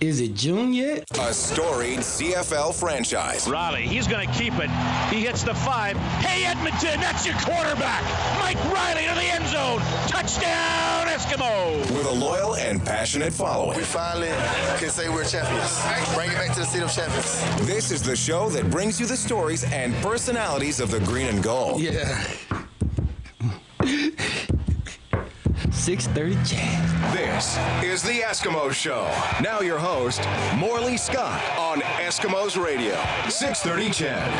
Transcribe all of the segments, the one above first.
Is it June yet? A storied CFL franchise. Reilly, he's going to keep it. He hits the five. Hey, Edmonton, that's your quarterback. Mike Reilly to the end zone. Touchdown, Eskimo. With a loyal and passionate following. We finally can say we're champions. Bring it back to the seat of champions. This is the show that brings you the stories and personalities of the green and gold. Yeah. 6:30 Jazz. This is the Eskimo Show. Now your host, Morley Scott on Eskimos Radio. 6:30 CHED.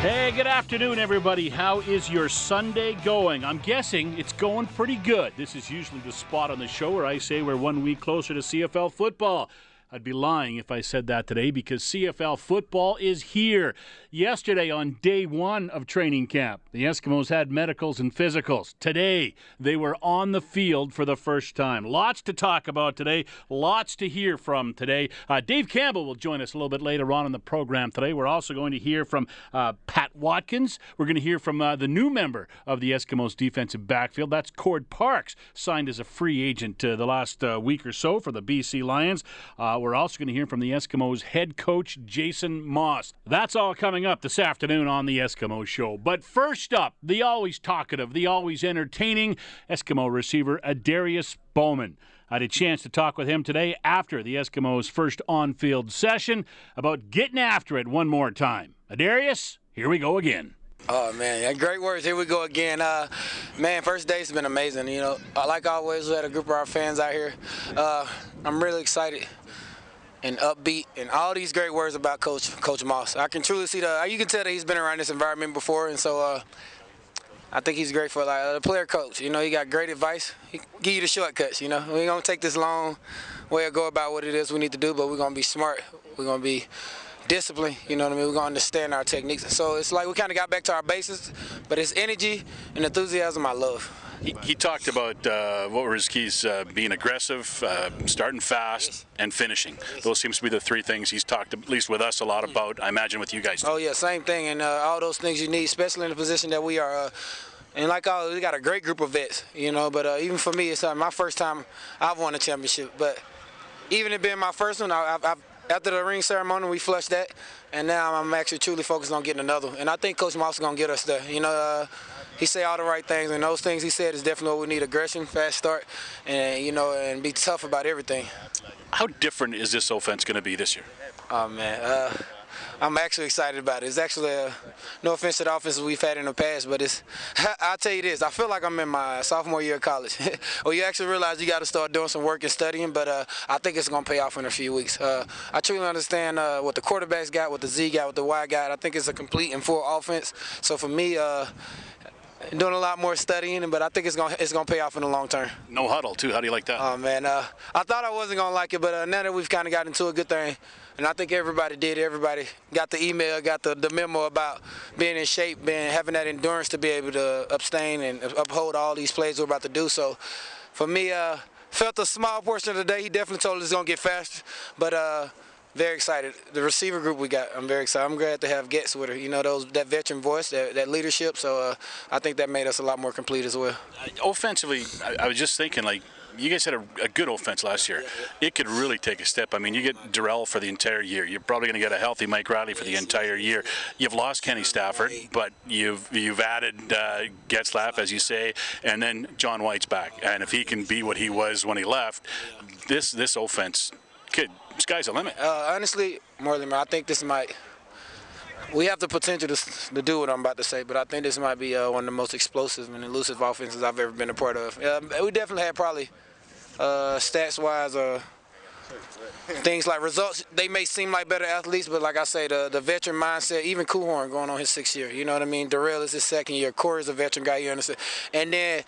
Hey, good afternoon, everybody. How is your Sunday going? I'm guessing it's going pretty good. This is usually the spot on the show where I say we're one week closer to CFL football. I'd be lying if I said that today because CFL football is here. Yesterday, on day one of training camp, the Eskimos had medicals and physicals. Today, they were on the field for the first time. Lots to talk about today, lots to hear from today. Uh, Dave Campbell will join us a little bit later on in the program today. We're also going to hear from uh, Pat Watkins. We're going to hear from uh, the new member of the Eskimos defensive backfield. That's Cord Parks, signed as a free agent uh, the last uh, week or so for the BC Lions. Uh, we're also going to hear from the Eskimos head coach, Jason Maas. That's all coming up this afternoon on the Eskimo Show. But first up, the always talkative, the always entertaining Eskimo receiver, Adarius Bowman. I had a chance to talk with him today after the Eskimos' first on field session about getting after it one more time. Adarius, here we go again. Oh man, yeah, great words. Here we go again. Uh, man, first day's been amazing. You know, like always, we had a group of our fans out here. Uh, I'm really excited and upbeat and all these great words about Coach Coach Maas. I can truly see the. You can tell that he's been around this environment before, and so uh, I think he's great for like a player coach. You know, he got great advice. He give you the shortcuts. You know, we ain't gonna take this long way to go about what it is we need to do, but we're gonna be smart. We're gonna be disciplined. You know what I mean? We're gonna understand our techniques. So it's like we kind of got back to our bases, but it's energy and enthusiasm I love. He, he talked about uh, what were his keys: uh, being aggressive, uh, starting fast, and finishing. Those seems to be the three things he's talked, at least with us, a lot about. I imagine with you guys. Too. Oh yeah, same thing, and uh, all those things you need, especially in the position that we are. Uh, and like all, we got a great group of vets, you know. But uh, even for me, it's my first time I've won a championship. But even it being my first one, I, I've, after the ring ceremony, we flushed that, and now I'm actually truly focused on getting another. And I think Coach Maas is gonna get us there. You know, he say all the right things, and those things he said is definitely what we need: aggression, fast start, and you know, and be tough about everything. How different is this offense going to be this year? Oh man, uh, I'm actually excited about it. It's actually uh, no offense to the offenses we've had in the past, but it's. I'll tell you this: I feel like I'm in my sophomore year of college. well, you actually realize you got to start doing some work and studying, but uh, I think it's gonna pay off in a few weeks. Uh, I truly understand uh, what the quarterbacks got, what the Z got, what the Y got. I think it's a complete and full offense. So for me, uh, doing a lot more studying, but I think it's gonna it's gonna pay off in the long term. No huddle too. How do you like that? Oh man, uh, I thought I wasn't gonna like it, but uh, now that we've kind of got into a good thing, and I think everybody did. Everybody got the email, got the, the memo about being in shape, being having that endurance to be able to abstain and uphold all these plays we're about to do. So, for me, uh, felt a small portion of the day. He definitely told us it's gonna get faster, but. Very excited. The receiver group we got, I'm very excited. I'm glad to have Getz with her. You know, those that veteran voice, that, that leadership. So uh, I think that made us a lot more complete as well. Uh, offensively, I, I, was just thinking, like, you guys had a, a, good offense last year. It could really take a step. I mean, you get Derel for the entire year. You're probably going to get a healthy Mike Reilly for the entire year. You've lost Kenny Stafford, but you've you've added uh, Getzlaff, as you say, and then John White's back. And if he can be what he was when he left, this this offense could sky's the limit. Uh, honestly, Morley, I think this might. We have the potential to, to do what I'm about to say, but I think this might be uh, one of the most explosive and elusive offenses I've ever been a part of. Uh, we definitely had probably uh, stats-wise, uh, things like results. They may seem like better athletes, but like I say, the the veteran mindset. Even Coehoorn going on his sixth year. You know what I mean? Derel is his second year. Corey's a veteran guy. You understand? And then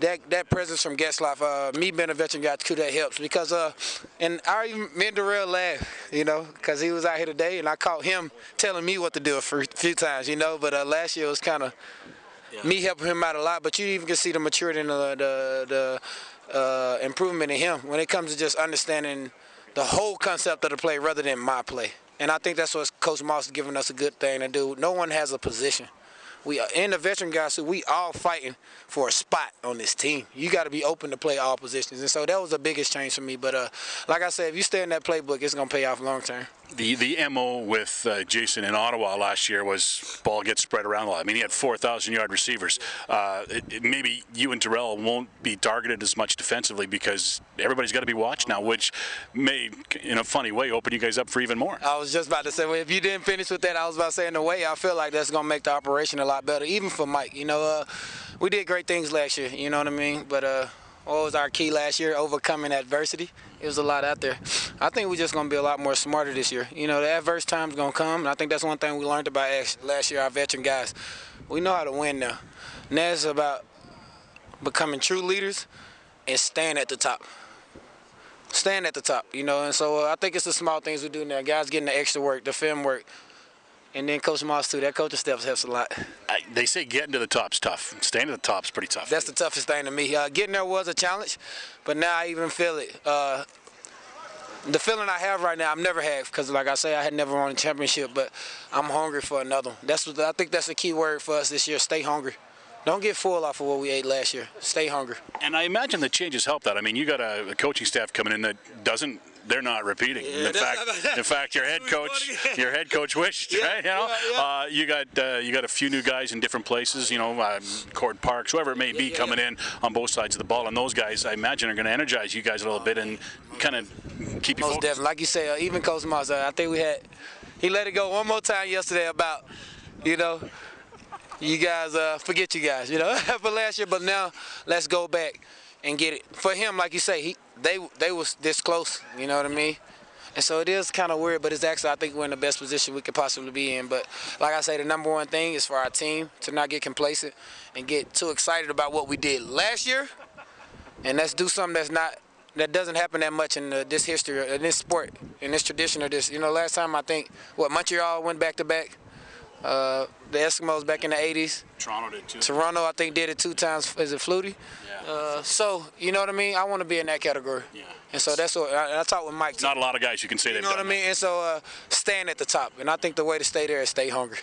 that that presence from Getzlaff, uh, me being a veteran guy too, that helps because uh, and I even me and Derel laughed, you know, because he was out here today and I caught him telling me what to do a few times, you know. But uh, last year was kind of yeah. me helping him out a lot. But you even can see the maturity and the the, the uh, improvement in him when it comes to just understanding the whole concept of the play rather than my play. And I think that's what Coach Maas is giving us a good thing to do. No one has a position we and the veteran guys so we all fighting for a spot on this team. You got to be open to play all positions, and so that was the biggest change for me. But uh, like I said, if you stay in that playbook, it's gonna pay off long term. The the mo with uh, Jason in Ottawa last year was ball gets spread around a lot. I mean, he had 4,000 yard receivers. Uh, it, it, maybe you and Terrell won't be targeted as much defensively because everybody's got to be watched now, which may, in a funny way, open you guys up for even more. I was just about to say, well, if you didn't finish with that, I was about to say, in a way, I feel like that's gonna make the operation a lot better, even for Mike. You know, uh, we did great things last year. You know what I mean? But uh, what was our key last year? Overcoming adversity. It was a lot out there. I think we're just going to be a lot more smarter this year. You know, the adverse time's going to come, and I think that's one thing we learned about last year, our veteran guys. We know how to win now. Now it's about becoming true leaders and staying at the top. Staying at the top, you know, and so uh, I think it's the small things we do now. Guys getting the extra work, the film work, and then Coach Maas too. That coaching steps helps a lot. I, they say getting to the top's tough. Staying at the top's pretty tough. That's the toughest thing to me. Uh, getting there was a challenge, but now I even feel it. Uh, the feeling I have right now, I've never had because, like I say, I had never won a championship, but I'm hungry for another one. That's what I think. That's the key word for us this year. Stay hungry. Don't get full off of what we ate last year. Stay hungry. And I imagine the changes help that. I mean, you got a, a coaching staff coming in that doesn't they're not repeating. Yeah, in fact, in fact, your head coach, your head coach wished, yeah, right? You know, yeah, uh, you got uh, you got a few new guys in different places. You know, um, Cord Parks, whoever it may be, coming in on both sides of the ball, and those guys, I imagine, are going to energize you guys a little bit and kind of keep you. Most focused. definitely, like you say, uh, even Coach Maas, uh, I think we had he let it go one more time yesterday about, you know you guys uh, forget you guys, you know, for last year. But now let's go back and get it. For him, like you say, he they they was this close. You know what I mean? And so it is kind of weird, but it's actually I think we're in the best position we could possibly be in. But like I say, the number one thing is for our team to not get complacent and get too excited about what we did last year, and let's do something that's not that doesn't happen that much in this history, in this sport, in this tradition or this. You know, last time I think what Montreal went back to back. Uh, the Eskimos back in the 80s. Toronto did too. Toronto, I think, did it two times. Is it Flutie? Yeah. Uh, so, you know what I mean? I want to be in that category. Yeah. And so that's what I, I talked with Mike. Not a lot of guys you can say you they've know what I mean? That. And so uh, stand at the top. And I think the way to stay there is stay hungry.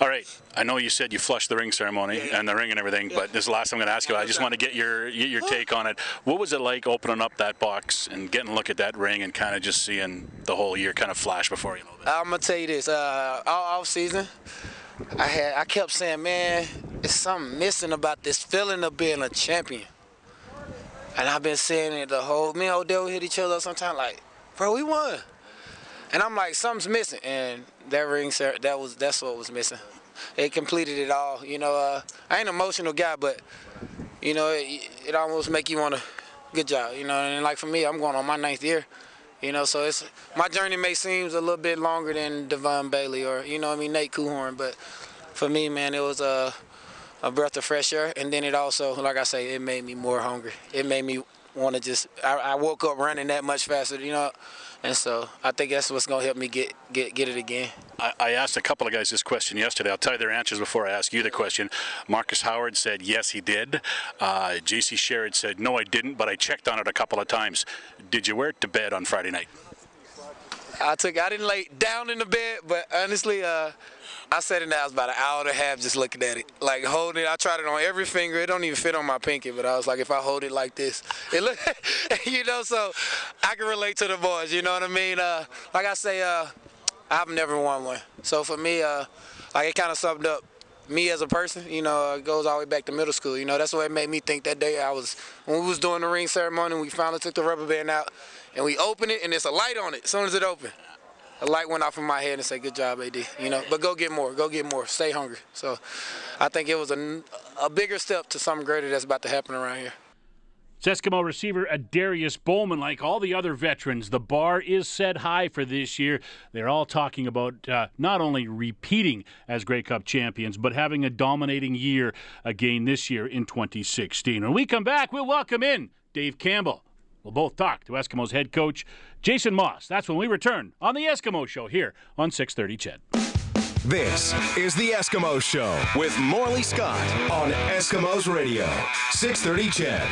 All right. I know you said you flushed the ring ceremony yeah, yeah. and the ring and everything, yeah. but this is the last I'm going to ask you. I just want to get your your take on it. What was it like opening up that box and getting a look at that ring and kind of just seeing the whole year kind of flash before you? I'm gonna tell you this. Uh, all off season, I had I kept saying, man, it's something missing about this feeling of being a champion. And I've been saying it the whole. Me and Odell hit each other sometimes like, bro, we won. And I'm like, something's missing. And that ring, that was that's what was missing. It completed it all. You know, uh, I ain't an emotional guy, but you know, it, it almost make you want to. Good job. You know, and like for me, I'm going on my ninth year. You know, so it's my journey may seem a little bit longer than Devon Bailey or you know, I mean Nate Coehoorn, but for me, man, it was a a breath of fresh air, and then it also, like I say, it made me more hungry. It made me want to just. I, I woke up running that much faster. You know. And so I think that's what's going to help me get, get, get it again. I, I, asked a couple of guys this question yesterday. I'll tell you their answers before I ask you the question. Marcus Howard said, yes, he did. Uh, J.C. Sherritt said, no, I didn't, but I checked on it a couple of times. Did you wear it to bed on Friday night? I took. I didn't lay down in the bed, but honestly, uh, I sat in there. I was about an hour and a half just looking at it, like holding it. I tried it on every finger. It don't even fit on my pinky, but I was like, if I hold it like this, it look, you know. So I can relate to the boys. You know what I mean? Uh, like I say, uh, I've never won one. So for me, uh, like it kind of summed up me as a person, you know, it goes all the way back to middle school. You know, that's what it made me think that day. I was when we was doing the ring ceremony, we finally took the rubber band out and we open it and there's a light on it as soon as it opened. A light went off in my head and said, good job, AD. You know, but go get more, go get more, stay hungry. So I think it was a, a bigger step to something greater that's about to happen around here. Eskimo receiver Adarius Bowman, like all the other veterans, the bar is set high for this year. They're all talking about uh, not only repeating as Grey Cup champions, but having a dominating year again this year in 2016. When we come back, we'll welcome in Dave Campbell. We'll both talk to Eskimos head coach Jason Maas. That's when we return on the Eskimo Show here on 630 CHED. This is the Eskimo Show with Morley Scott on Eskimos Radio, 630 CHED.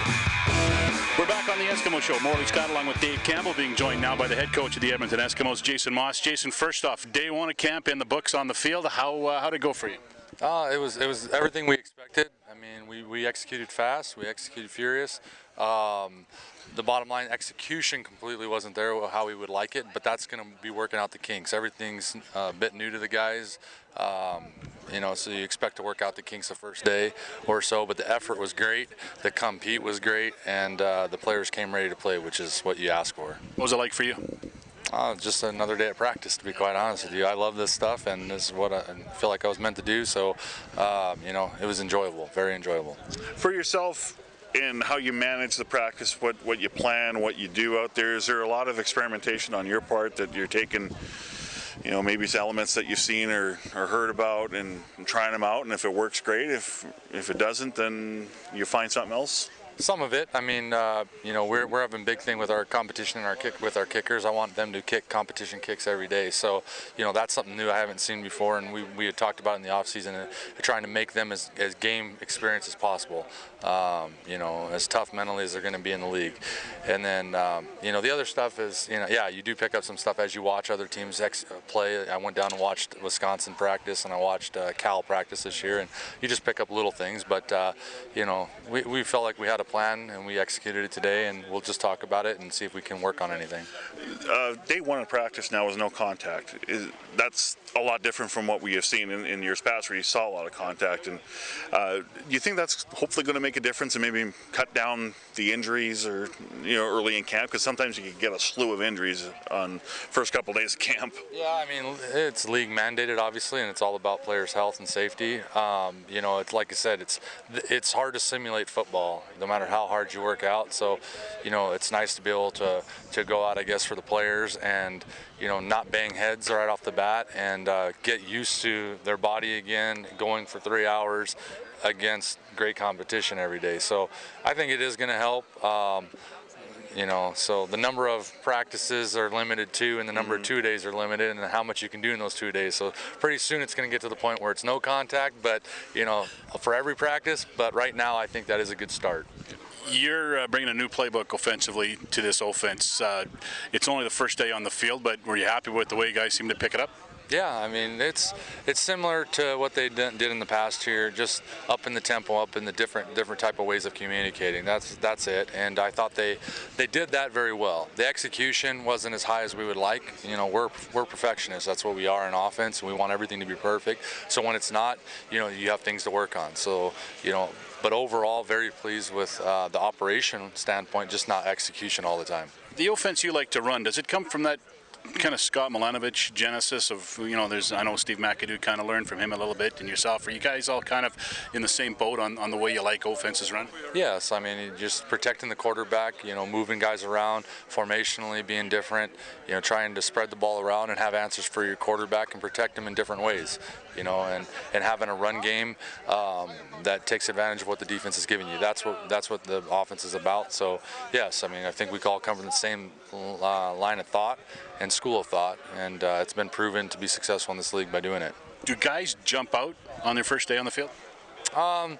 We're back on the Eskimo Show. Morley Scott along with Dave Campbell being joined now by the head coach of the Edmonton Eskimos, Jason Maas. Jason, first off, day one of camp in the books on the field. How, uh, how did it go for you? Uh, it was it was everything we expected. I mean, we, we executed fast, we executed furious. Um, the bottom line execution completely wasn't there how we would like it, but that's going to be working out the kinks. Everything's uh, a bit new to the guys. Um, you know, so you expect to work out the kinks the first day or so, but the effort was great, the compete was great, and uh, the players came ready to play, which is what you ask for. What was it like for you? Uh, just another day of practice, to be quite honest with you. I love this stuff, and this is what I feel like I was meant to do. So, um, you know, it was enjoyable, very enjoyable. For yourself, in how you manage the practice, what what you plan, what you do out there, is there a lot of experimentation on your part that you're taking? You know, maybe it's elements that you've seen or, or heard about and, and trying them out, and if it works, great. If if it doesn't, then you find something else. Some of it. I mean, uh, you know, we're, we're having a big thing with our competition and our kick with our kickers. I want them to kick competition kicks every day. So, you know, that's something new I haven't seen before, and we, we had talked about in the off season, uh, trying to make them as, as game experience as possible. Um, you know, as tough mentally as they're going to be in the league. And then, um, you know, the other stuff is, you know, yeah, you do pick up some stuff as you watch other teams ex- uh, play. I went down and watched Wisconsin practice, and I watched uh, Cal practice this year, and you just pick up little things. But, uh, you know, we, we felt like we had a plan and we executed it today, and we'll just talk about it and see if we can work on anything. Uh, day one of practice now was no contact. Is, that's a lot different from what we have seen in, in years past, where you saw a lot of contact. And uh, do you think that's hopefully going to make a difference and maybe cut down the injuries, or you know, early in camp? Because sometimes you can get a slew of injuries on first couple days of camp. Yeah, I mean, it's league mandated, obviously, and it's all about players' health and safety. Um, you know, it's like I said, it's it's hard to simulate football, no matter how hard you work out. So, you know, it's nice to be able to to go out, I guess, for the players and you know not bang heads right off the bat and uh, get used to their body again, going for three hours against great competition every day. So I think it is going to help. Um, you know, so the number of practices are limited too, and the number mm-hmm. of two days are limited, and how much you can do in those two days. So pretty soon it's going to get to the point where it's no contact, but you know, for every practice. But right now, I think that is a good start. You're uh, bringing a new playbook offensively to this offense. Uh, it's only the first day on the field, but were you happy with the way you guys seem to pick it up? Yeah, I mean it's it's similar to what they did in the past here, just up in the tempo, up in the different different type of ways of communicating. That's that's it. And I thought they they did that very well. The execution wasn't as high as we would like. You know, we're we're perfectionists. That's what we are in offense, and we want everything to be perfect. So when it's not, you know, you have things to work on. So you know, but overall, very pleased with uh, the operation standpoint, just not execution all the time. The offense you like to run, does it come from that kind of Scott Milanovich genesis of you know there's I know Steve McAdoo kind of learned from him a little bit and yourself are you guys all kind of in the same boat on, on the way you like offenses run? Yes I mean just protecting the quarterback you know moving guys around formationally being different you know trying to spread the ball around and have answers for your quarterback and protect him in different ways you know and and having a run game um, that takes advantage of what the defense is giving you. That's what that's what the offense is about. So yes I mean I think we all come from the same uh, line of thought and school of thought, and uh, it's been proven to be successful in this league by doing it. Do guys jump out on their first day on the field? Um,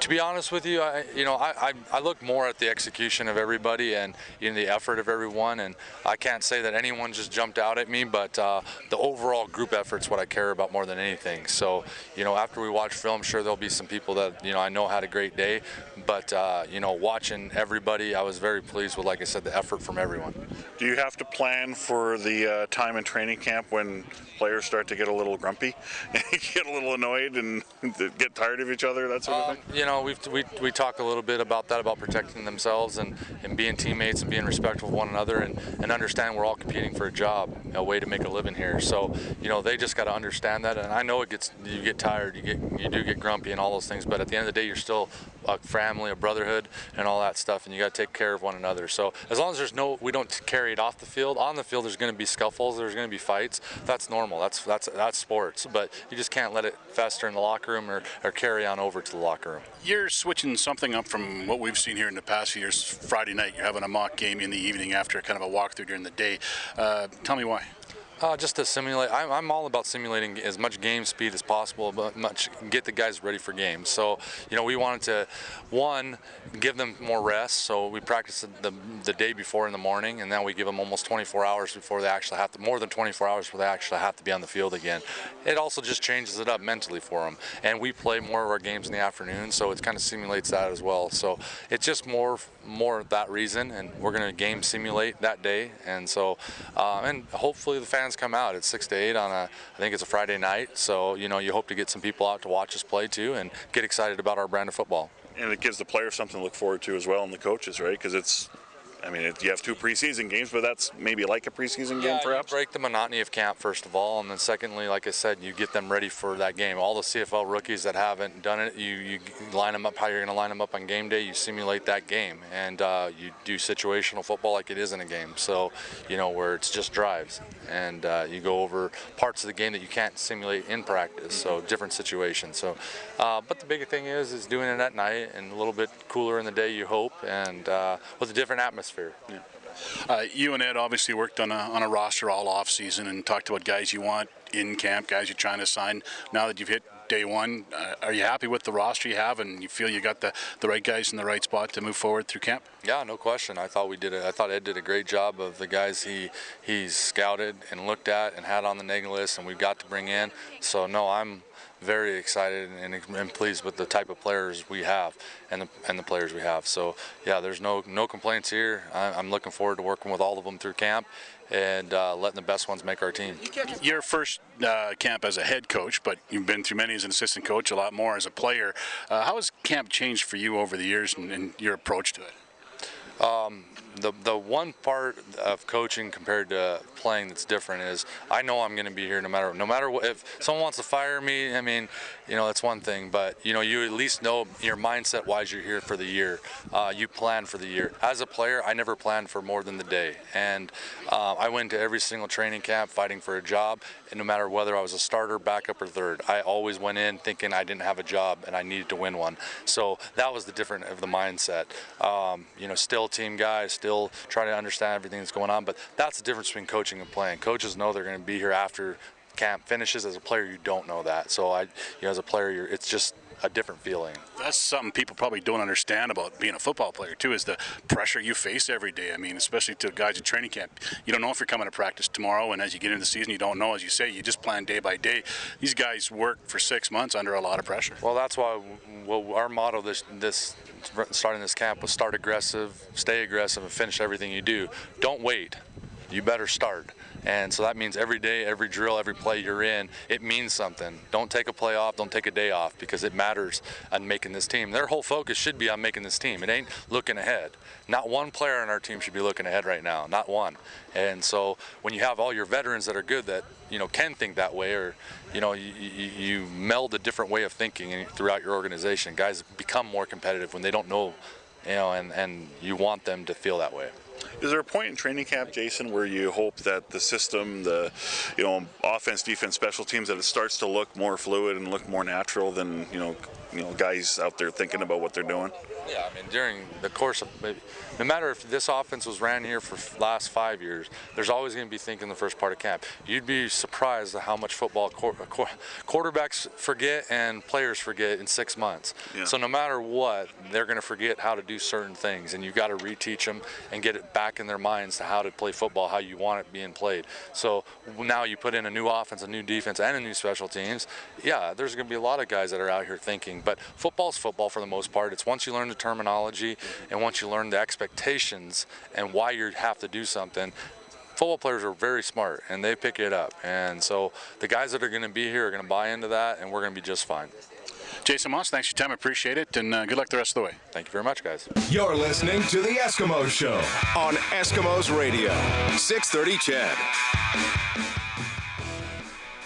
to be honest with you, I, you know, I, I, I, look more at the execution of everybody and you know, the effort of everyone. And I can't say that anyone just jumped out at me, but uh, the overall group effort's what I care about more than anything. So, you know, after we watch film, sure there'll be some people that you know I know had a great day, but uh, you know, watching everybody, I was very pleased with, like I said, the effort from everyone. Do you have to plan for the uh, time in training camp when players start to get a little grumpy, and get a little annoyed, and get tired of each other, that sort of um, thing? You know, we've, we we talk a little bit about that, about protecting themselves and, and being teammates and being respectful of one another, and, and understand we're all competing for a job, a way to make a living here. So, you know, they just got to understand that. And I know it gets you get tired, you get you do get grumpy and all those things, but at the end of the day, you're still a family, a brotherhood, and all that stuff, and you got to take care of one another. So as long as there's no, we don't carry it off the field. On the field, there's going to be scuffles, there's going to be fights. That's normal. That's that's that's sports. But you just can't let it fester in the locker room or, or carry on over to the locker room. You're switching something up from what we've seen here in the past few years. Friday night, you're having a mock game in the evening after kind of a walkthrough during the day. Uh, tell me why. Uh, just to simulate, I'm, I'm all about simulating as much game speed as possible, but much get the guys ready for games. So, you know, we wanted to, one, give them more rest. So we practice the, the day before in the morning, and then we give them almost 24 hours before they actually have to, more than 24 hours before they actually have to be on the field again. It also just changes it up mentally for them. And we play more of our games in the afternoon, so it kind of simulates that as well. So it's just more, more that reason, and we're going to game simulate that day. And so, uh, and hopefully the fans fans come out. It's six to eight on a, I think it's a Friday night. So you know, you hope to get some people out to watch us play too, and get excited about our brand of football. And it gives the players something to look forward to as well, and the coaches, right? Because it's I mean, it, you have two preseason games, but that's maybe like a preseason yeah, game, perhaps. break the monotony of camp first of all, and then secondly, like I said, you get them ready for that game. All the CFL rookies that haven't done it, you you line them up how you're going to line them up on game day. You simulate that game, and uh, you do situational football like it is in a game. So, you know, where it's just drives, and uh, you go over parts of the game that you can't simulate in practice. So different situations. So, uh, but the big thing is is doing it at night and a little bit cooler in the day. You hope, and uh, with a different atmosphere atmosphere. Yeah. Uh, you and Ed obviously worked on a, on a roster all off season and talked about guys you want in camp, guys you're trying to sign. Now that you've hit day one, uh, are you happy with the roster you have and you feel you got the, the right guys in the right spot to move forward through camp? Yeah, no question. I thought we did it. I thought Ed did a great job of the guys he he's scouted and looked at and had on the neg list and we've got to bring in. So no, I'm very excited and, and, pleased with the type of players we have and the, and the players we have. So yeah, there's no no complaints here. I, am looking forward to working with all of them through camp and uh, letting the best ones make our team. Your first uh, camp as a head coach, but you've been through many as an assistant coach, a lot more as a player. Uh, how has camp changed for you over the years and, and your approach to it? Um, the the one part of coaching compared to playing that's different is I know I'm going to be here no matter no matter what. If someone wants to fire me, I mean, you know, that's one thing. But you know, you at least know your mindset wise you're here for the year. Uh, you plan for the year. As a player, I never planned for more than the day, and uh, I went to every single training camp fighting for a job. And no matter whether I was a starter, backup, or third, I always went in thinking I didn't have a job and I needed to win one. So that was the different of the mindset. Um, you know, still team guys. still trying to understand everything that's going on. But that's the difference between coaching and playing. Coaches know they're going to be here after camp finishes. As a player, you don't know that. So I, you know, as a player, you're. it's just a different feeling. That's something people probably don't understand about being a football player too is the pressure you face every day. I mean, especially to guys at training camp. You don't know if you're coming to practice tomorrow, and as you get into the season, you don't know. As you say, you just plan day by day. These guys work for six months under a lot of pressure. Well, that's why well, our motto this this starting this camp was start aggressive, stay aggressive, and finish everything you do. Don't wait. You better start. And so that means every day, every drill, every play you're in, it means something. Don't take a play off, don't take a day off because it matters on making this team. Their whole focus should be on making this team. It ain't looking ahead. Not one player on our team should be looking ahead right now, not one. And so when you have all your veterans that are good that, you know, can think that way or, you know, you, you, meld a different way of thinking throughout your organization. Guys become more competitive when they don't know, you know, and, and you want them to feel that way. Is there a point in training camp, Jason, where you hope that the system, the you know offense, defense, special teams, that it starts to look more fluid and look more natural than you know you know guys out there thinking about what they're doing? Yeah, I mean during the course of maybe, no matter if this offense was ran here for last five years, there's always going to be thinking the first part of camp. You'd be surprised at how much football uh, quarterbacks forget and players forget in six months. Yeah. So no matter what, they're going to forget how to do certain things, and you've got to reteach them and get it back in their minds to how to play football, how you want it being played. So now you put in a new offense, a new defense, and a new special teams. Yeah, there's going to be a lot of guys that are out here thinking, but football's football for the most part. It's once you learn the terminology and once you learn the expectations and why you have to do something, football players are very smart and they pick it up. And so the guys that are going to be here are going to buy into that and we're going to be just fine. Jason Maas, thanks for your time. Appreciate it, and uh, good luck the rest of the way. Thank you very much, guys. You're listening to The Eskimo Show on Eskimos Radio, 630 CHED.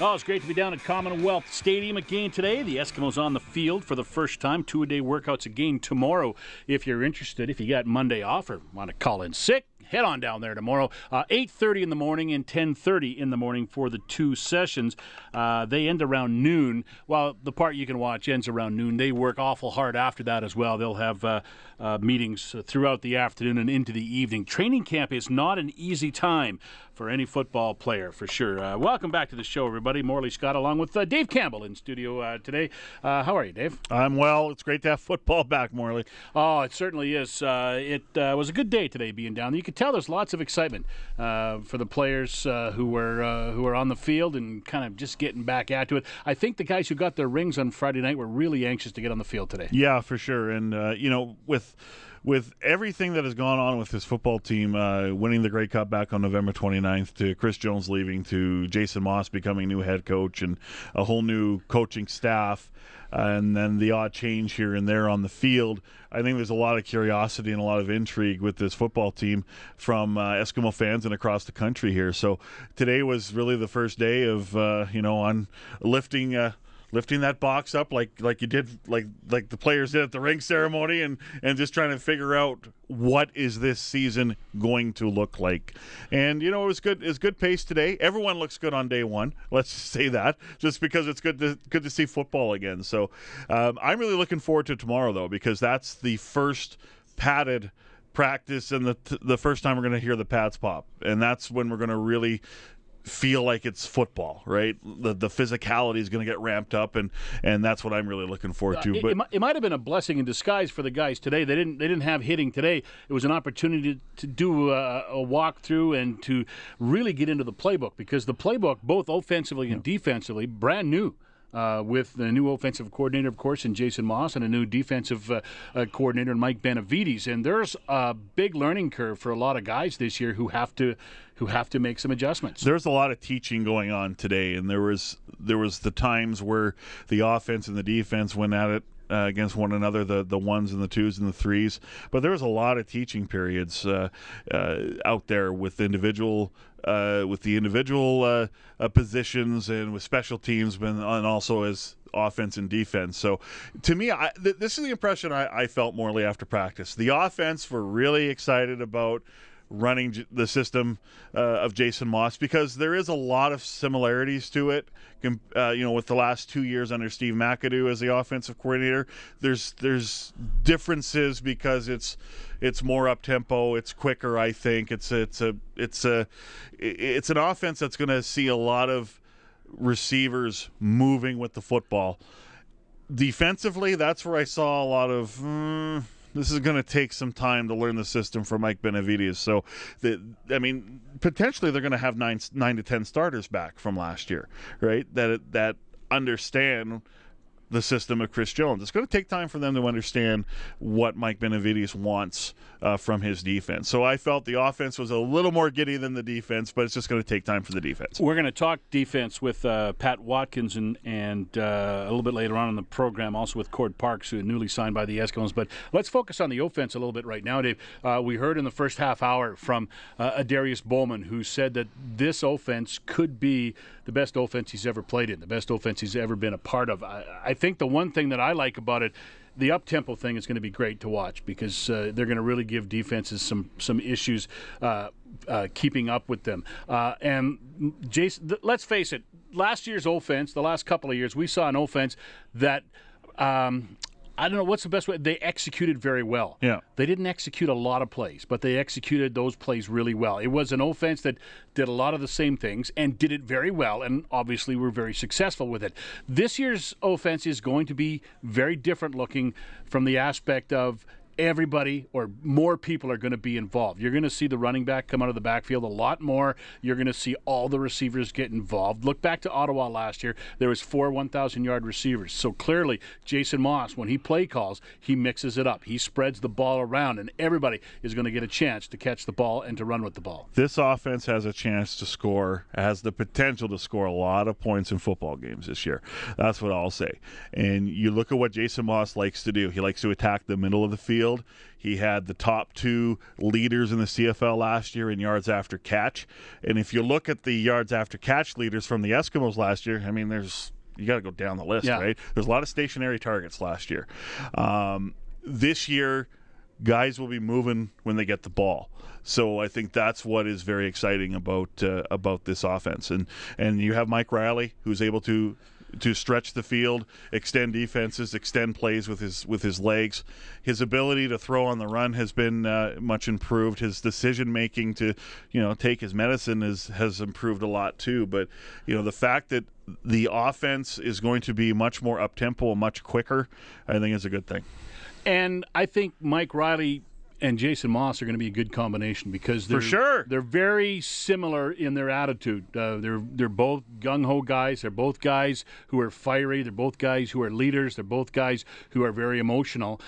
Oh, it's great to be down at Commonwealth Stadium again today. The Eskimos on the field for the first time. Two a day workouts again tomorrow. If you're interested, if you got Monday off or want to call in sick, head on down there tomorrow. Uh, 8.30 in the morning and 10.30 in the morning for the two sessions. Uh, they end around noon. While the part you can watch ends around noon, they work awful hard after that as well. They'll have uh, uh, meetings throughout the afternoon and into the evening. Training camp is not an easy time for any football player, for sure. Uh, welcome back to the show, everybody. Morley Scott, along with uh, Dave Campbell in studio uh, today. Uh, how are you, Dave? I'm well. It's great to have football back, Morley. Oh, it certainly is. Uh, it uh, was a good day today being down there. You could tell there's lots of excitement for the players who were who were on the field and kind of just getting back at it. I think the guys who got their rings on Friday night were really anxious to get on the field today. Yeah, for sure. And you know, with with everything that has gone on with this football team, uh, winning the Grey Cup back on November 29th, to Chris Jones leaving, to Jason Maas becoming new head coach, and a whole new coaching staff, and then the odd change here and there on the field. I think there's a lot of curiosity and a lot of intrigue with this football team from uh, Eskimo fans and across the country here. So today was really the first day of uh, you know on lifting uh, lifting that box up like like you did like like the players did at the ring ceremony and and just trying to figure out what is this season going to look like. And you know it was good it's good pace today. Everyone looks good on day one. Let's say that just because it's good to good to see football again. So um, i'm really looking forward to tomorrow though because that's the first padded practice and the the first time we're going to hear the pads pop. And that's when we're going to really feel like it's football, right? The the physicality is going to get ramped up, and and that's what I'm really looking forward to. Uh, it, but it, it, might have been a blessing in disguise for the guys today. They didn't they didn't have hitting today. It was an opportunity to, to do a, a walkthrough and to really get into the playbook because the playbook, both offensively and defensively, brand new. Uh, with the new offensive coordinator, of course, and Jason Maas, and a new defensive uh, uh, coordinator, Mike Benavides. And there's a big learning curve for a lot of guys this year who have to who have to make some adjustments. There's a lot of teaching going on today, and there was there was the times where the offense and the defense went at it uh, against one another, the the ones and the twos and the threes. But there was a lot of teaching periods uh, uh, out there with individual. Uh, with the individual uh, uh, positions and with special teams, and also as offense and defense. So, to me, I, th- this is the impression I, I felt Morley after practice. The offense were really excited about running the system uh, of Jason Maas because there is a lot of similarities to it. Uh, you know, with the last two years under Steve McAdoo as the offensive coordinator, there's there's differences because it's it's more up tempo, it's quicker. I think it's it's a it's a it's an offense that's going to see a lot of receivers moving with the football. Defensively, that's where I saw a lot of. Mm, this is going to take some time to learn the system for Mike Benavides. So, the, I mean, potentially they're going to have nine nine to ten starters back from last year, right? That that understand the system of Chris Jones. It's going to take time for them to understand what Mike Benavides wants uh, from his defense. So I felt the offense was a little more giddy than the defense, but it's just going to take time for the defense. We're going to talk defense with uh, Pat Watkins and, and uh, a little bit later on in the program, also with Cord Parks, who newly signed by the Eskimos. But let's focus on the offense a little bit right now, Dave. Uh, we heard in the first half hour from uh, Adarius Bowman, who said that this offense could be the best offense he's ever played in, the best offense he's ever been a part of. I, I think the one thing that I like about it the up tempo thing is going to be great to watch because uh, they're going to really give defenses some some issues uh, uh, keeping up with them. Uh, and Jason, th- let's face it, last year's offense, the last couple of years, we saw an offense that. Um, I don't know what's the best way. They executed very well. Yeah. They didn't execute a lot of plays, but they executed those plays really well. It was an offense that did a lot of the same things and did it very well, and obviously were very successful with it. This year's offense is going to be very different looking from the aspect of everybody or more people are going to be involved. You're going to see the running back come out of the backfield a lot more. You're going to see all the receivers get involved. Look back to Ottawa last year. There was four 1,000 yard receivers. So clearly, Jason Maas, when he play calls, he mixes it up. He spreads the ball around, and everybody is going to get a chance to catch the ball and to run with the ball. This offense has a chance to score, has the potential to score a lot of points in football games this year. That's what I'll say. And you look at what Jason Maas likes to do. He likes to attack the middle of the field field. He had the top two leaders in the CFL last year in yards after catch. And if you look at the yards after catch leaders from the Eskimos last year, I mean, there's you got to go down the list, yeah. right? There's a lot of stationary targets last year. Um, this year, guys will be moving when they get the ball. So I think that's what is very exciting about uh, about this offense. And and you have Mike Reilly who's able to to stretch the field, extend defenses, extend plays with his with his legs. His ability to throw on the run has been uh, much improved. His decision making to, you know, take his medicine is has improved a lot too. But you know, the fact that the offense is going to be much more up tempo, much quicker, I think is a good thing. And I think Mike Reilly and Jason Maas are going to be a good combination because they're, For sure. they're very similar in their attitude. Uh, they're they're both gung ho guys. They're both guys who are fiery. They're both guys who are leaders. They're both guys who are very emotional.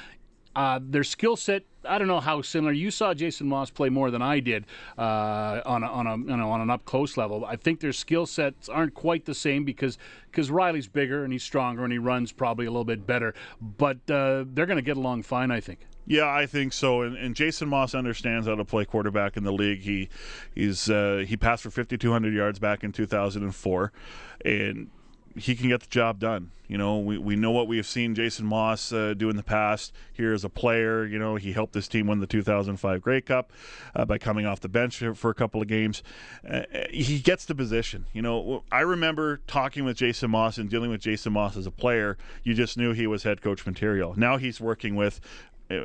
Uh, their skill set, I don't know how similar. You saw Jason Maas play more than I did uh, on a, on a you know on an up close level. I think their skill sets aren't quite the same because because Reilly's bigger and he's stronger and he runs probably a little bit better. But uh, they're going to get along fine, I think. Yeah, I think so. And, and, Jason Maas understands how to play quarterback in the league. He he's uh, he passed for 5,200 yards back in 2004, and he can get the job done. You know, we, we know what we have seen Jason Maas uh, do in the past here as a player. You know, he helped this team win the 2005 Grey Cup uh, by coming off the bench for a couple of games. Uh, he gets the position. You know, I remember talking with Jason Maas and dealing with Jason Maas as a player. You just knew he was head coach material. Now he's working with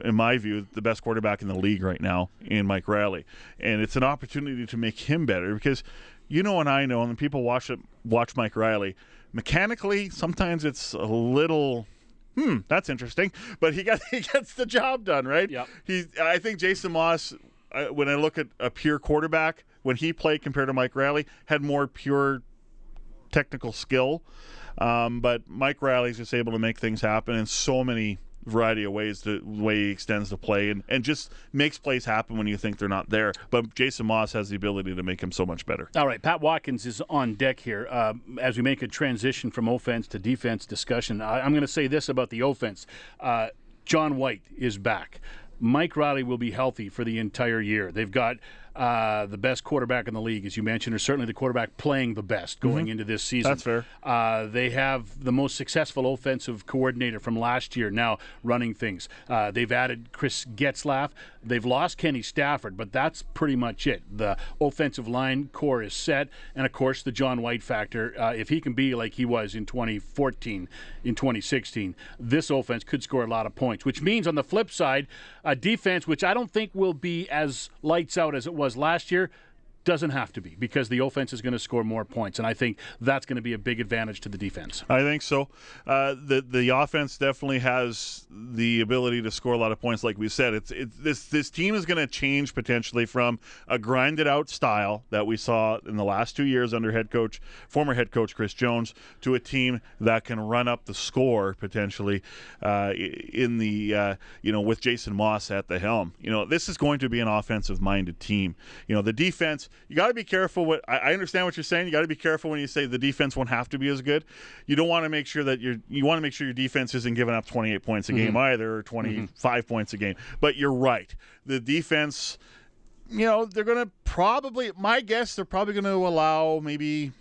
in my view, the best quarterback in the league right now in Mike Reilly. And it's an opportunity to make him better because you know and I know, and people watch it, watch Mike Reilly – mechanically, sometimes it's a little. Hmm, that's interesting. But he got he gets the job done, right? Yeah. He, I think Jason Maas, when I look at a pure quarterback, when he played compared to Mike Reilly, had more pure technical skill. Um, but Mike Reilly's just able to make things happen in so many variety of ways the way he extends the play and, and just makes plays happen when you think they're not there. But Jason Maas has the ability to make him so much better. All right, Pat Watkins is on deck here uh, as we make a transition from offense to defense discussion. I, am going to say this about the offense. Uh, John White is back. Mike Reilly will be healthy for the entire year. They've got uh, the best quarterback in the league, as you mentioned, or certainly the quarterback playing the best going mm-hmm. into this season. That's fair. Uh, they have the most successful offensive coordinator from last year now running things. Uh, they've added Chris Getzlaff. They've lost Kenny Stafford, but that's pretty much it. The offensive line core is set, and of course the John White factor. Uh, if he can be like he was in 2014, in 2016, this offense could score a lot of points. Which means on the flip side, a defense which I don't think will be as lights out as it was last year doesn't have to be because the offense is going to score more points, and I think that's going to be a big advantage to the defense. I think so. Uh, the the offense definitely has the ability to score a lot of points, like we said. It's, it's this this team is going to change potentially from a grinded out style that we saw in the last two years under head coach, former head coach Chris Jones, to a team that can run up the score potentially uh, in the uh, you know with Jason Maas at the helm. You know this is going to be an offensive minded team. You know the defense you got to be careful. What I, I understand what you're saying. You got to be careful when you say the defense won't have to be as good. You don't want to make sure that you're. You want to make sure your defense isn't giving up 28 points a mm-hmm. game either, or 25 mm-hmm. points a game. But you're right. The defense. You know they're going to probably. My guess they're probably going to allow maybe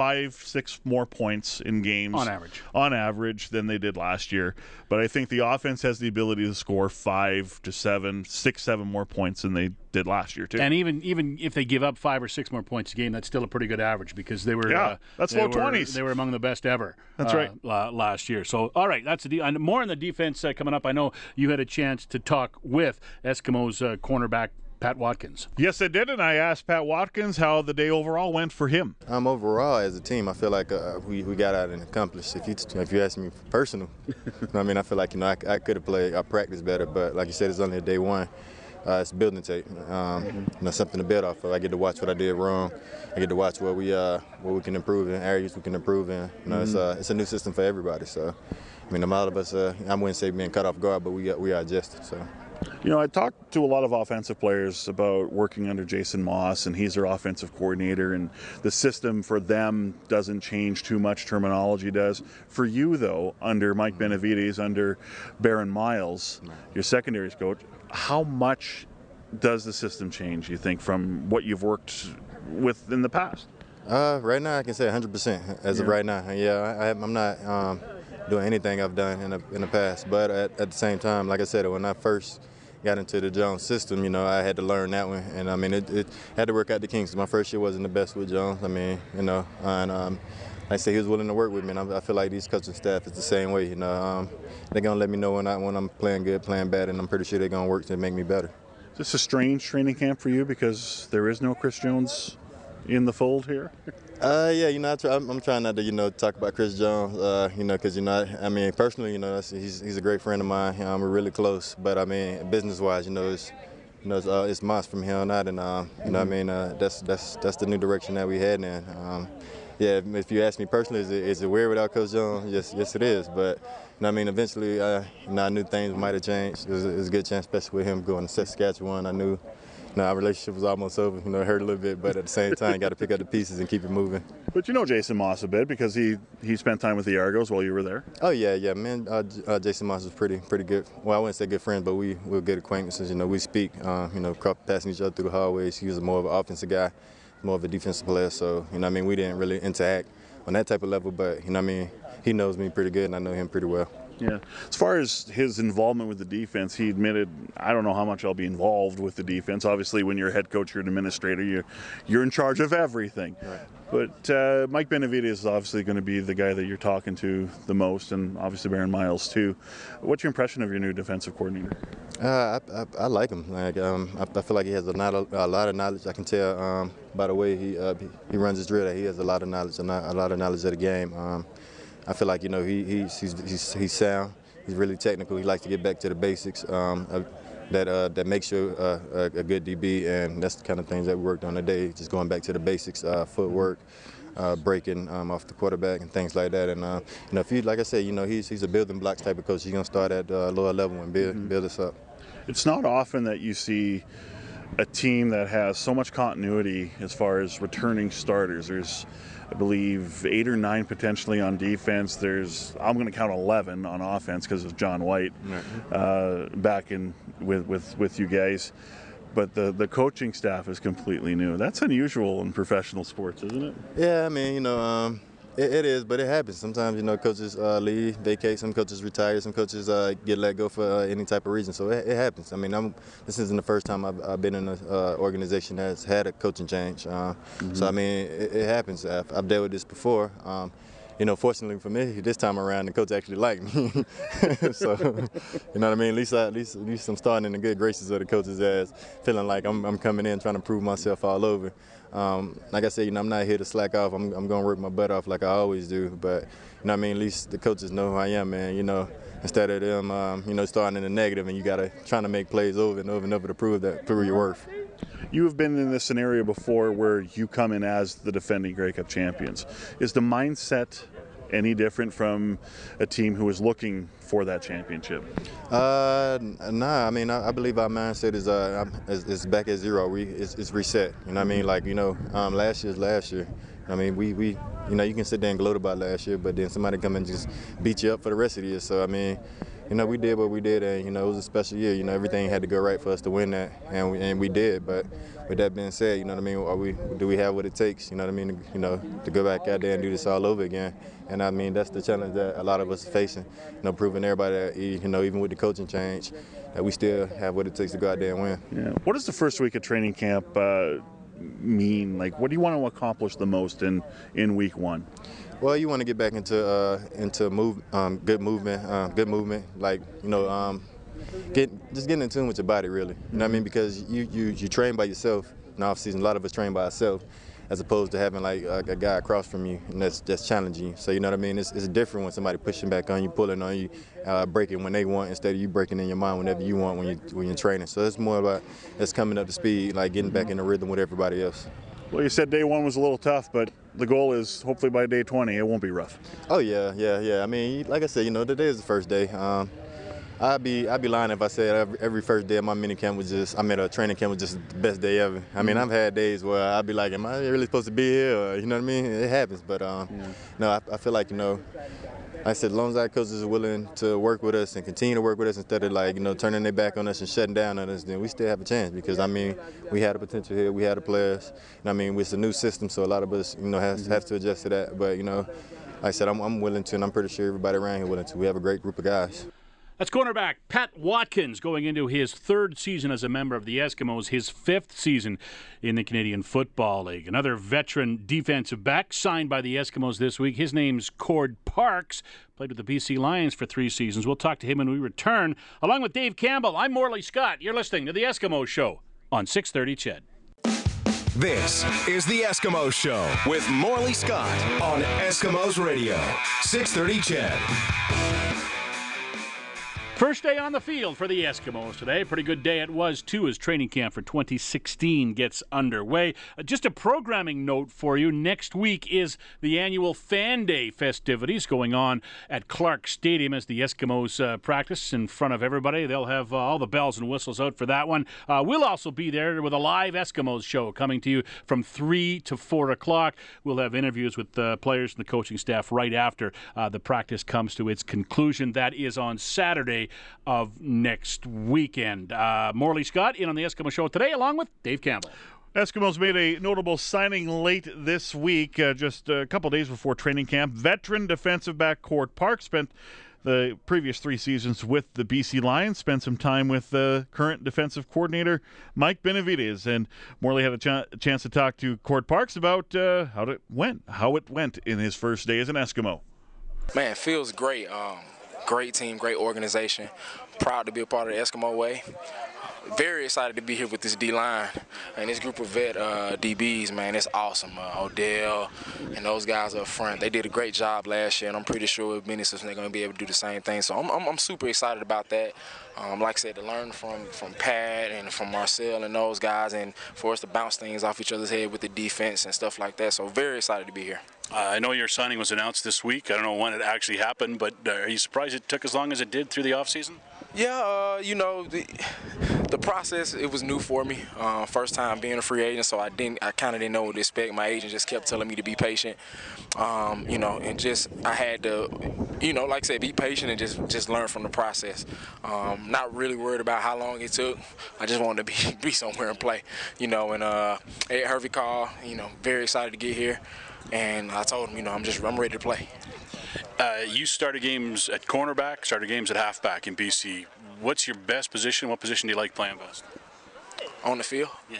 five, six more points in games on average. On average than they did last year. But I think the offense has the ability to score five to seven, six, seven more points than they did last year too. And even even if they give up five or six more points a game, that's still a pretty good average because they were yeah, uh, that's low twenties. They were among the best ever. That's uh, right. last year. So all right, that's the de- more on the defense uh, coming up. I know you had a chance to talk with Eskimos uh, cornerback Pat Watkins. Yes, I did, and I asked Pat Watkins how the day overall went for him. Um, overall, as a team, I feel like uh, we, we got out and accomplished. If you if you ask me personal, I mean, I feel like you know I, I could have played, I practiced better, but like you said, it's only a day one. Uh, it's building tape. Um, you know, something to build off of. I get to watch what I did wrong. I get to watch what we uh, what we can improve in areas we can improve in. You know, mm-hmm. it's, uh, it's a new system for everybody. So, I mean, a lot of us, uh, I wouldn't say being cut off guard, but we got, we are adjusted. So. You know, I talked to a lot of offensive players about working under Jason Maas, and he's their offensive coordinator, and the system for them doesn't change too much. Terminology does. For you, though, under Mike Benavides, under Baron Miles, your secondaries coach, how much does the system change, you think, from what you've worked with in the past? Uh, right now, I can say 100% as yeah. of right now. Yeah, I, am not um, doing anything I've done in the, in the past. But at, at, the same time, like I said, when I first got into the Jones system, you know, I had to learn that one, and I mean, it, it had to work out the kinks. My first year wasn't the best with Jones. I mean, you know, and um, I say he was willing to work with me, and I, I feel like these coaching staff is the same way. You know, um, they're gonna let me know when I when I'm playing good, playing bad, and I'm pretty sure they're gonna work to make me better. Is this a strange training camp for you because there is no Chris Jones in the fold here? Uh, yeah, you know, I try, I'm, I'm, trying not to, you know, talk about Chris Jones, uh, you know, because, you know, I, I, mean, personally, you know, he's, he's a great friend of mine. You know, we're really close. But, I mean, business-wise, you know, it's, you know, it's, uh, it's Maas from here on out. And, uh, you know I mean, uh, that's, that's, that's the new direction that we head in. Um, yeah, if you ask me personally, is it, is it weird without Coach Jones? Yes, yes, it is. But, you know, I mean, eventually, uh, you know, I knew things might have changed. It was, it was a good chance, especially with him going to Saskatchewan. I knew no, our relationship was almost over. You know, it hurt a little bit, but at the same time, got to pick up the pieces and keep it moving. But you know Jason Maas a bit because he he spent time with the Argos while you were there. Oh yeah, yeah, man. Uh, uh, Jason Maas was pretty pretty good. Well, I wouldn't say good friends, but we we were good acquaintances. You know, we speak. Uh, you know, passing each other through the hallways. He was more of an offensive guy, more of a defensive player. So you know, I mean, we didn't really interact on that type of level, but you know, I mean, he knows me pretty good, and I know him pretty well. Yeah. As far as his involvement with the defense, he admitted, I don't know how much I'll be involved with the defense. Obviously, when you're a head coach, you're an administrator, you're, you're in charge of everything. Right. But uh, Mike Benevides is obviously going to be the guy that you're talking to the most, and obviously Baron Miles too. What's your impression of your new defensive coordinator? Uh, I, I, I, like him. Like um, I, I, feel like he has a lot, of, a lot of knowledge. I can tell um, by the way he, uh, he runs his drill that he has a lot of knowledge, and a lot of knowledge of the game. Um, I feel like you know he, he's, he's, he's, he's sound. He's really technical. He likes to get back to the basics. Um, uh, that uh, that makes you uh, a, a, good DB, and that's the kind of things that we worked on today. Just going back to the basics, uh, footwork, uh, breaking um, off the quarterback, and things like that. And uh, you know, if you like I said, you know, he's he's a building blocks type of coach. He's gonna start at lower level and build mm-hmm. build us up. It's not often that you see a team that has so much continuity as far as returning starters. There's I believe eight or nine potentially on defense. There's I'm going to count 11 on offense because of John White uh, back in with, with with you guys. But the the coaching staff is completely new. That's unusual in professional sports, isn't it? Yeah, I mean, you know, um, it, it is, but it happens. Sometimes, you know, coaches uh, leave, vacate. Some coaches retire. Some coaches uh, get let go for uh, any type of reason. So it, it, happens. I mean, I'm, this isn't the first time I've, I've been in an uh, organization that's had a coaching change. Mm-hmm. So I mean, it, it happens. I've, I've, dealt with this before. Um, you know, fortunately for me, this time around, the coach actually liked me. so, you know what I mean? At least, I, at least, at least I'm starting in the good graces of the coaches as feeling like I'm, I'm coming in trying to prove myself all over. Um, like I said, you know, I'm not here to slack off. I'm, I'm going to work my butt off like I always do. But, you know I mean? At least the coaches know who I am, man. You know, instead of them, um, you know, starting in the negative and you got to trying to make plays over and over and over to prove that, prove your worth. You have been in this scenario before where you come in as the defending Grey Cup champions. Is the mindset any different from a team who is looking for that championship? Uh, nah. I mean, I, I believe our mindset is uh is, is back at zero. We it's, it's, reset. You know what I mean? Like you know, um, last year's last year. I mean, we we you know you can sit there and gloat about last year, but then somebody come and just beat you up for the rest of the year. So I mean you know, we did what we did, and you know, it was a special year. You know, everything had to go right for us to win that, and we, and we did. But with that being said, you know what I mean? Are we do we have what it takes? You know what I mean? You know, to go back out there and do this all over again. And I mean, that's the challenge that a lot of us are facing. You know, proving everybody that you know, even with the coaching change, that we still have what it takes to go out there and win. Yeah. What does the first week of training camp uh, mean? Like, what do you want to accomplish the most in in week one? Well, you want to get back into uh, into move, um, good movement, uh, good movement. Like you know, um, get just getting in tune with your body, really. You know what I mean? Because you you you train by yourself in the off season. A lot of us train by ourselves, as opposed to having like a, a, guy across from you, and that's that's challenging you. So you know what I mean? It's, it's different when somebody pushing back on you, pulling on you, uh, breaking when they want, instead of you breaking in your mind whenever you want when you when you're training. So it's more about it's coming up to speed, like getting back in the rhythm with everybody else. Well, you said day one was a little tough, but the goal is hopefully by day 20 it won't be rough. Oh yeah, yeah, yeah. I mean, like I said, you know, today is the first day. Um, I'd be I'd be lying if I said every, every, first day of my mini camp was just I mean a training camp was just the best day ever. I mean I've had days where I'd be like, am I really supposed to be here? Or, you know what I mean? It happens, but um, yeah. no, I, I, feel like you know I said, as long as our coaches are willing to work with us and continue to work with us instead of like, you know, turning their back on us and shutting down on us, then we still have a chance because, I mean, we had a potential here. We had the players. And, I mean, it's a new system, so a lot of us, you know, has, have to adjust to that. But, you know, like I said, I'm, I'm willing to, and I'm pretty sure everybody around here willing to. We have a great group of guys. That's cornerback Pat Watkins going into his third season as a member of the Eskimos, his fifth season in the Canadian Football League. Another veteran defensive back signed by the Eskimos this week. His name's Cord Parks. Played with the BC Lions for three seasons. We'll talk to him when we return. Along with Dave Campbell, I'm Morley Scott. You're listening to the Eskimo Show on 630 CHED. This is the Eskimo Show with Morley Scott on Eskimos Radio. 630 CHED. First day on the field for the Eskimos today. Pretty good day it was, too, as training camp for 2016 gets underway. Uh, just a programming note for you next week is the annual Fan Day festivities going on at Clarke Stadium as the Eskimos uh, practice in front of everybody. They'll have uh, all the bells and whistles out for that one. Uh, we'll also be there with a live Eskimos show coming to you from 3 to 4 o'clock. We'll have interviews with the players and the coaching staff right after uh, the practice comes to its conclusion. That is on Saturday of next weekend. Uh, Morley Scott in on the Eskimo Show today, along with Dave Campbell. Eskimos made a notable signing late this week, uh, just a couple days before training camp. Veteran defensive back Cord Park spent the previous three seasons with the BC Lions, spent some time with the current defensive coordinator Mike Benevides, and Morley had a, ch- a chance to talk to Cord Parks about uh, how it went, how it went in his first day as an Eskimo. Man, feels great. Um, great team, great organization. Proud to be a part of the Eskimo way. Very excited to be here with this D line and this group of vet uh, DBs. Man, it's awesome. Uh, Odell and those guys up front, they did a great job last year, and I'm pretty sure Minnesota they're going to be able to do the same thing. So I'm, I'm, I'm super excited about that. Um, like I said, to learn from from Pat and from Marcel and those guys, and for us to bounce things off each other's head with the defense and stuff like that. So very excited to be here. Uh, I know your signing was announced this week. I don't know when it actually happened, but uh, are you surprised it took as long as it did through the offseason? Yeah, uh, you know, the, the process it was new for me. Uh, first time being a free agent, so I didn't, I kind of didn't know what to expect. My agent just kept telling me to be patient, um, you know, and just I had to, you know, like I said, be patient and just just learn from the process. Um, not really worried about how long it took. I just wanted to be be somewhere and play, you know. And uh, Ed Hervey called, you know, very excited to get here, and I told him, you know, I'm just I'm ready to play. Uh, you started games at cornerback, started games at halfback in BC. What's your best position? What position do you like playing best? On the field? Yeah.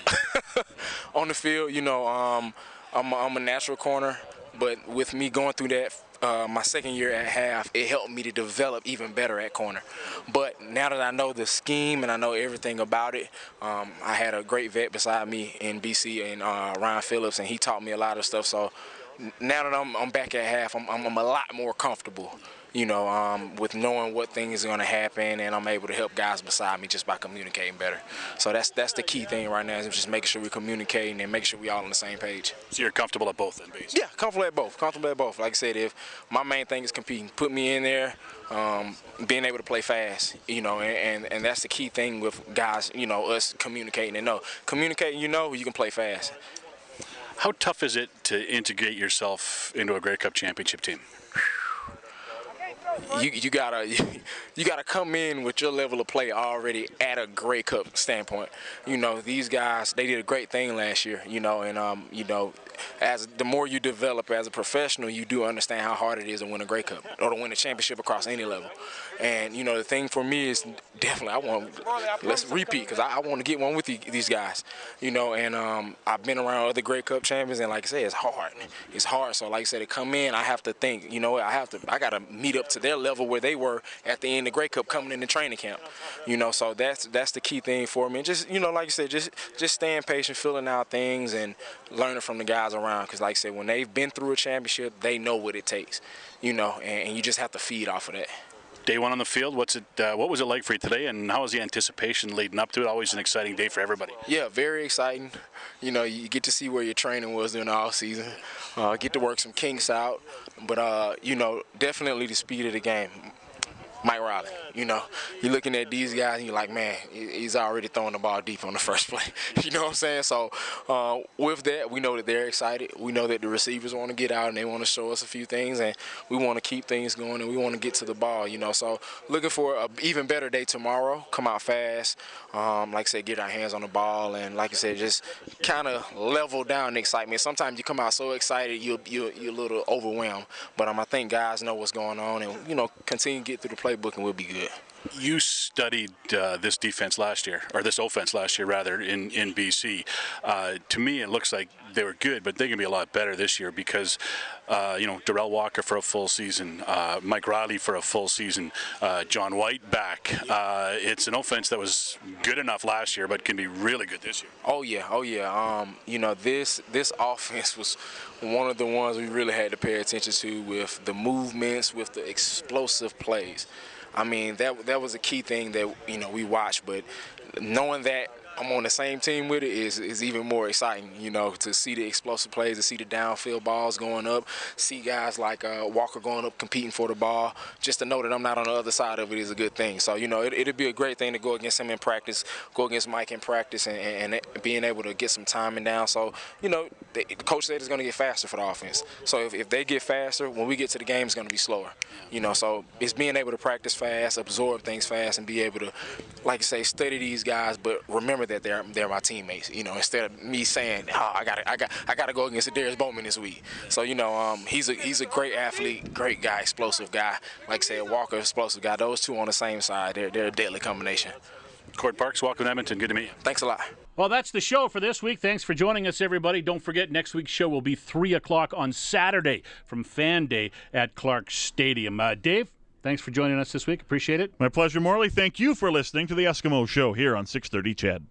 On the field, you know, um, I'm, a, I'm a natural corner, but with me going through that uh, my second year at half, it helped me to develop even better at corner. But now that I know the scheme and I know everything about it, um, I had a great vet beside me in BC and uh, Ryan Phillips, and he taught me a lot of stuff. So now that I'm, I'm back at half, I'm, I'm, I'm a lot more comfortable you know, um, with knowing what things are going to happen, and I'm able to help guys beside me just by communicating better. So that's that's the key thing right now is just making sure we're communicating and making sure we're all on the same page. So you're comfortable at both then, basically? Yeah, comfortable at both. Comfortable at both. Like I said, if my main thing is competing, put me in there, um, being able to play fast, you know, and, and, and that's the key thing with guys, you know, us communicating and know. Communicating, you know, you can play fast. How tough is it to integrate yourself into a Grey Cup championship team? You you gotta you gotta come in with your level of play already at a Grey Cup standpoint. You know these guys they did a great thing last year. You know and um you know as the more you develop as a professional, you do understand how hard it is to win a Grey Cup or to win a championship across any level. And you know, the thing for me is definitely I want let's repeat because I, I, want to get one with the, these guys. You know, and um, I've been around other Grey Cup champions, and like I said, it's hard. It's hard. So like I said, to come in, I have to think. You know, I have to. I got to meet up to their level where they were at the end of Grey Cup coming into training camp. You know, so that's that's the key thing for me. And just you know, like I said, just just staying patient, filling out things, and learning from the guys around. Because like I said, when they've been through a championship, they know what it takes. You know, and, and you just have to feed off of that day one on the field. What's it? Uh, what was it like for you today, and how was the anticipation leading up to it? Always an exciting day for everybody. Yeah, very exciting. You know, you get to see where your training was during the off season. Uh, get to work some kinks out, but uh, you know, definitely the speed of the game. Mike Reilly. You know, you're looking at these guys and you're like, man, he's already throwing the ball deep on the first play. you know what I'm saying? So uh, with that, we know that they're excited. We know that the receivers want to get out and they want to show us a few things, and we want to keep things going and we want to get to the ball. You know, so looking for an even better day tomorrow. Come out fast. Um, like I said, get our hands on the ball, and like I said, just kind of level down the excitement. Sometimes you come out so excited, you're, you're, you're a little overwhelmed. But um, I think guys know what's going on, and you know, continue to get through the play playbook and we'll be good. you studied uh, this defense last year, or this offense last year, rather, in, in BC. Uh, to me, it looks like they were good, but they're going to be a lot better this year because, uh, you know, Derel Walker for a full season, uh, Mike Reilly for a full season, uh, John White back. Uh, it's an offense that was good enough last year, but can be really good this year. Oh yeah, oh yeah. Um, you know this this offense was one of the ones we really had to pay attention to with the movements, with the explosive plays. I mean that that was a key thing that you know we watched, but knowing that I'm on the same team with it is, is even more exciting, you know, to see the explosive plays, to see the downfield balls going up, see guys like uh, Walker going up competing for the ball. Just to know that I'm not on the other side of it is a good thing. So, you know, it, would be a great thing to go against him in practice, go against Mike in practice, and, and being able to get some timing down. So, you know, the coach said it's going to get faster for the offense. So if, if they get faster, when we get to the game, it's going to be slower. You know, so it's being able to practice fast, absorb things fast, and be able to, like I say, study these guys, but remember that they're they're my teammates. You know, instead of me saying, oh, I got I got I got to go against Darius Bowman this week. So you know, um, he's a he's a great athlete, great guy, explosive guy. Like I said, Walker, explosive guy. Those two on the same side, they're they're a deadly combination. Cord Parks, welcome to Edmonton. Good to meet you. Thanks a lot. Well, that's the show for this week. Thanks for joining us, everybody. Don't forget, next week's show will be 3 o'clock on Saturday from Fan Day at Clarke Stadium. Uh, Dave, thanks for joining us this week. Appreciate it. My pleasure, Morley. Thank you for listening to the Eskimo Show here on 630 CHED.